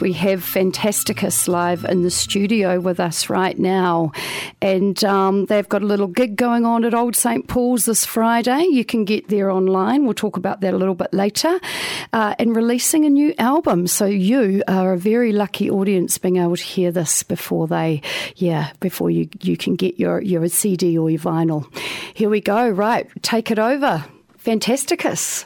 We have Fantasticus live in the studio with us right now, and um, they've got a little gig going on at Old St Paul's this Friday. You can get there online. We'll talk about that a little bit later. Uh, and releasing a new album, so you are a very lucky audience being able to hear this before they, yeah, before you you can get your your CD or your vinyl. Here we go. Right, take it over, Fantasticus.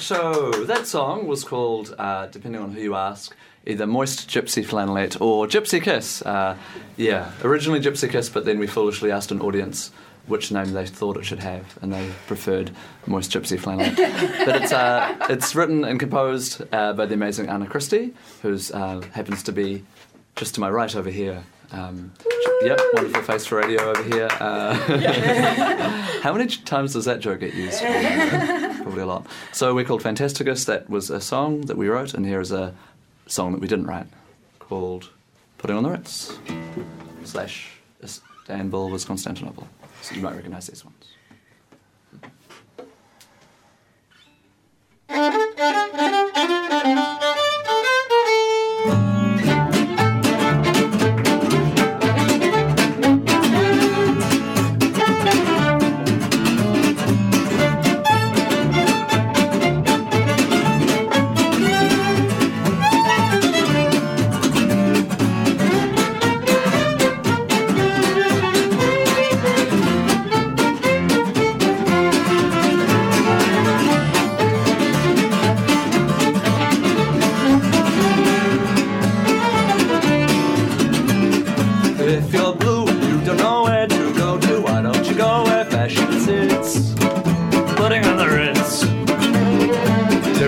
So that song was called, uh, depending on who you ask, either Moist Gypsy Flannelette or Gypsy Kiss. Uh, yeah, originally Gypsy Kiss, but then we foolishly asked an audience which name they thought it should have, and they preferred Moist Gypsy Flannelette. but it's, uh, it's written and composed uh, by the amazing Anna Christie, who uh, happens to be just to my right over here. Um, yep, wonderful face for radio over here. Uh, how many times does that joke get used? probably a lot. So we're called Fantasticus. That was a song that we wrote, and here is a song that we didn't write called Putting on the Ritz slash Istanbul was Constantinople. So you might recognize these ones.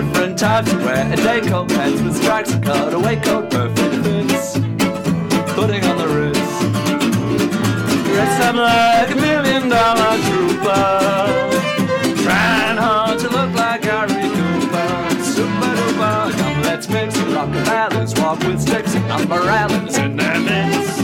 Different types of wear a day coat pants with stripes and cutaway coat perfect fits. Putting on the Ritz. Dress up like a million dollar trooper. Trying hard to look like Gary Cooper. Super duper. Come, let's mix. Rock and ballads. Walk with sticks and umbrellas in their midst.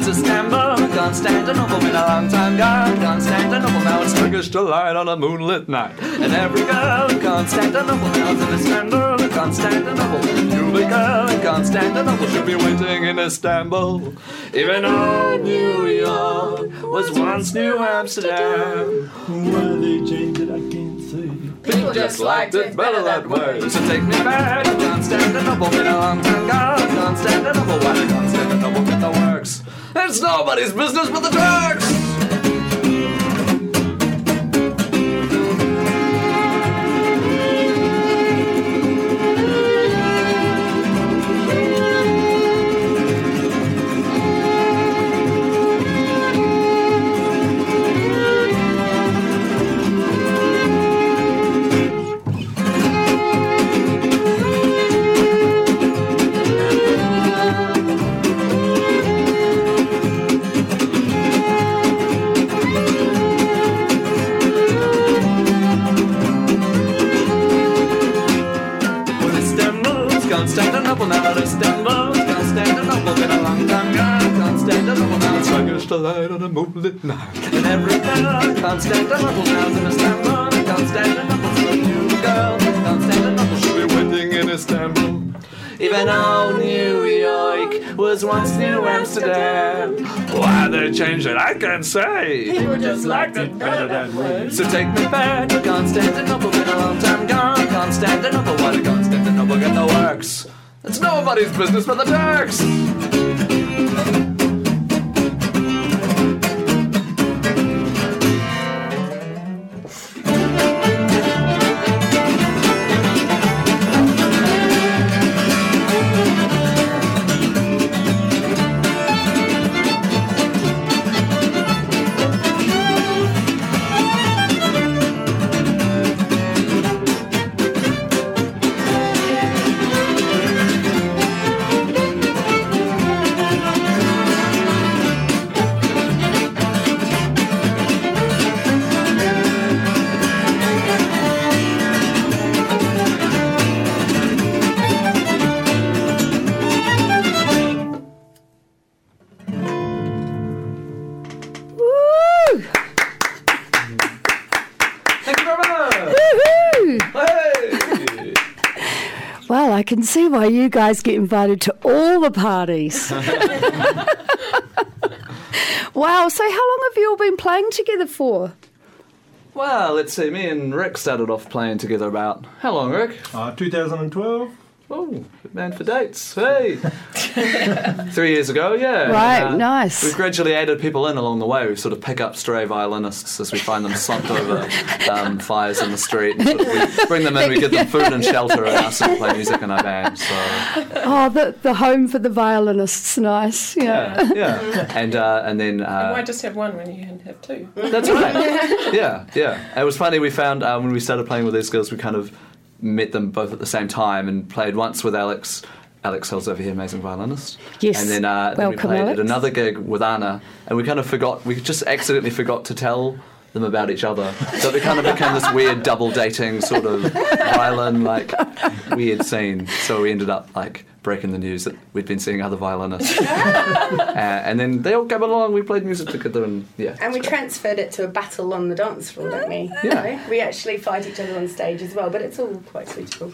Constantinople, now it's Istanbul. Constantinople, been a long time gone. Constantinople, now it's Turkish delight on a moonlit night. And every girl can't stand an apple now's in Istanbul. Constantinople, every girl in Constantinople should be waiting in Istanbul. Even old New York was once New Amsterdam. Why they changed it, I can't say. People just liked it better that way. So take me back to Constantinople. Been a long time gone. Constantinople. Why did Constantinople get the works? It's nobody's business but the Turks. Amsterdam. Why they changed it, I can't say. People just liked it better that way. So take me back to Constantinople, been a long time gone. Constantinople, why did Constantinople get the works? It's nobody's business but the Turks. Well, I can see why you guys get invited to all the parties. wow, so how long have you all been playing together for? Well, let's see. Me and Rick started off playing together about how long, Rick? Uh, 2012. Oh, good man for dates. Hey, three years ago, yeah. Right, nice. We've gradually added people in along the way. We sort of pick up stray violinists as we find them slumped over um, fires in the street. And sort of we bring them in, we give them food and shelter, and ask them to play music in our band. So Oh, the, the home for the violinists, nice. Yeah. yeah, yeah. And uh, and then uh, Why just have one when you can have two? That's right. yeah, yeah. It was funny. We found um, when we started playing with these girls, we kind of met them both at the same time and played once with Alex. Alex Hill's over here, amazing violinist. Yes. And then, uh, then we played Alex. at another gig with Anna, and we kind of forgot. We just accidentally forgot to tell them about each other. So it kind of became this weird double dating sort of violin like weird scene. So we ended up like breaking the news that we'd been seeing other violinists. uh, and then they all came along, we played music together, and yeah. And we transferred it to a battle on the dance floor, don't we? Yeah. You know, We actually fight each other on stage as well, but it's all quite suitable.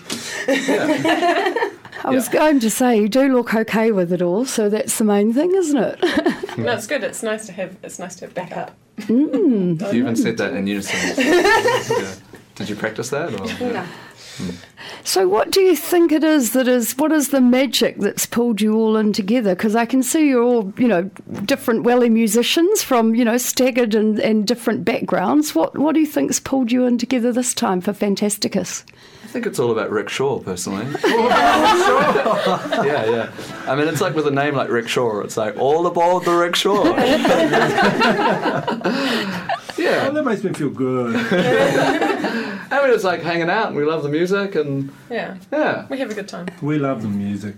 I was going to say, you do look okay with it all, so that's the main thing, isn't it? No, it's good. It's nice to have. It's nice to have backup. You even said that in unison. yeah. Did you practice that? Or? No. Mm. So, what do you think it is that is, what is the magic that's pulled you all in together? Because I can see you're all, you know, different welly musicians from, you know, staggered and, and different backgrounds. What, what do you think's pulled you in together this time for Fantasticus? I think it's all about Rick Shaw, personally. Oh, yeah, yeah. I mean, it's like with a name like Rick Shaw, it's like all aboard the Rick Shaw. Oh, yeah. that makes me feel good. I mean, it's like hanging out, and we love the music, and Yeah, yeah, we have a good time. We love the music.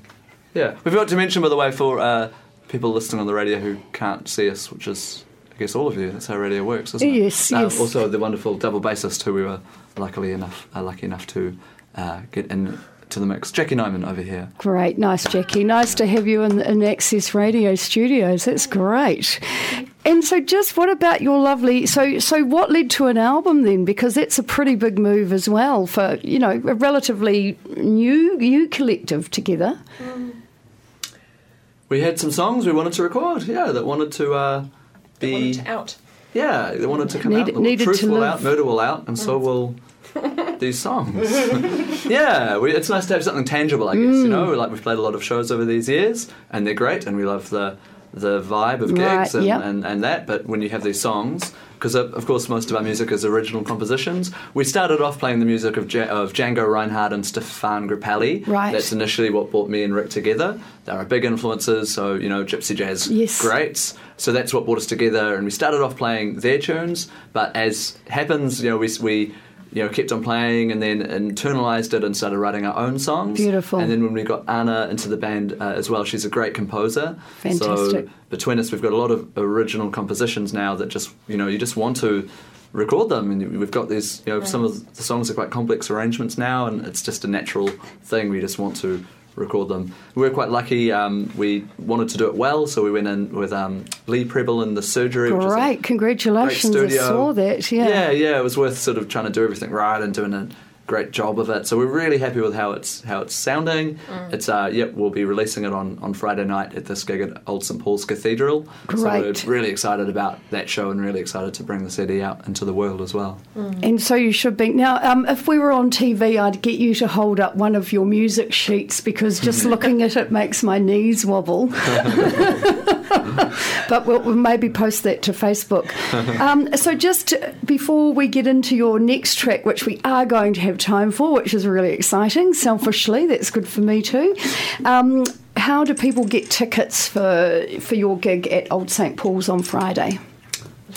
yeah. We forgot to mention, by the way, for uh, people listening on the radio who can't see us, which is, I guess, all of you. That's how radio works, isn't it? Yes, Uh, yes. Also, the wonderful double bassist who we were luckily enough, uh, lucky enough to uh, get in to the mix, Jackie Nyman over here. Great, nice, Jackie. Nice to have you in, in Access Radio Studios. That's great. And so, just what about your lovely? So, so what led to an album then? Because that's a pretty big move as well for you know a relatively new new collective together. We had some songs we wanted to record, yeah, that wanted to uh, be, wanted to out. yeah, they wanted to come Need- out. needed Truth to will live. out, murder will out, and so will these songs. yeah, we, it's nice to have something tangible, I guess. Mm. You know, like we've played a lot of shows over these years, and they're great, and we love the the vibe of gigs Right, and, yep. and, and that. But when you have these songs, because of, of course most of our music is original compositions, we started off playing the music of, ja- of Django Reinhardt and Stéphane Grappelli. Right. That's initially what brought me and Rick together. They're big influences, so you know, gypsy jazz Yes. greats. So that's what brought us together, and we started off playing their tunes. But as happens, you know, we we you know kept on playing, and then internalized it and started writing our own songs. Beautiful. And then when we got Anna into the band uh, as well, she's a great composer. Fantastic. So between us, we've got a lot of original compositions now that just you know you just want to record them and we've got these you know some of the songs are quite complex arrangements now and it's just a natural thing we just want to record them we were quite lucky um, we wanted to do it well so we went in with um, Lee Prebble in the surgery which is a Great, congratulations! I studio. saw that. Yeah. yeah, yeah, it was worth sort of trying to do everything right and doing a great job of it. So we're really happy with how it's how it's sounding. It's uh, yep, we'll be releasing it on, on Friday night at this gig at Old St Paul's Cathedral. So Great. we're really excited about that show and really excited to bring the CD out into the world as well. And so you should be. Now, um, if we were on TV, I'd get you to hold up one of your music sheets because just looking at it makes my knees wobble. but we'll, we'll maybe post that to Facebook. Um, so, just before we get into your next track, which we are going to have time for, which is really exciting, selfishly, that's good for me too. Um, how do people get tickets for for your gig at Old St Paul's on Friday?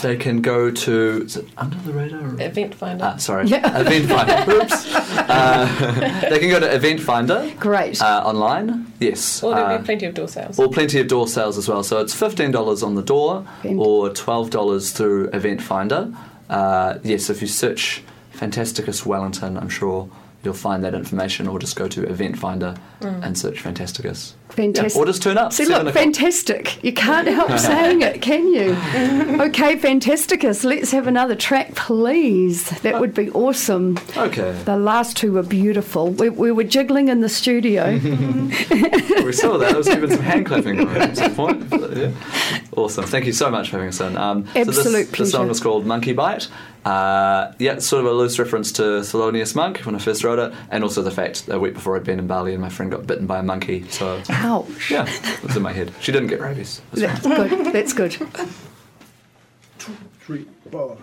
They can go to is it Under the Radar? Or? Eventfinda. Ah, sorry, Yeah. Event Finder. Oops. Uh, they can go to Eventfinda Great. uh, online. Yes. or there'll Uh, be plenty of door sales. Or plenty of door sales as well. So it's fifteen dollars on the door, Fant- or twelve dollars through Eventfinda. Uh, yes, if you search Fantasticus Wellington, I'm sure you'll find that information, or just go to Eventfinda and search Fantasticus. Fantastic. Yeah, or just turn up. See, look, fantastic. You can't help saying it, can you? Okay, Fantasticus, let's have another track, please. That would be awesome. Okay, The last two were beautiful. We, we were jiggling in the studio. we saw that. I was even some hand clapping at some point. Yeah. Awesome. Thank you so much for having us in. Um, so Absolute this, The song is called Monkey Bite. Uh, yeah, it's sort of a loose reference to Thelonious Monk when I first wrote it, and also the fact that a week before I'd been in Bali and my friend got bitten by a monkey. So Ouch. yeah, it was in my head. She didn't get rabies. It was That's good. That's good. Three, four.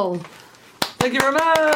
Woo! Beautiful. Thank you very much.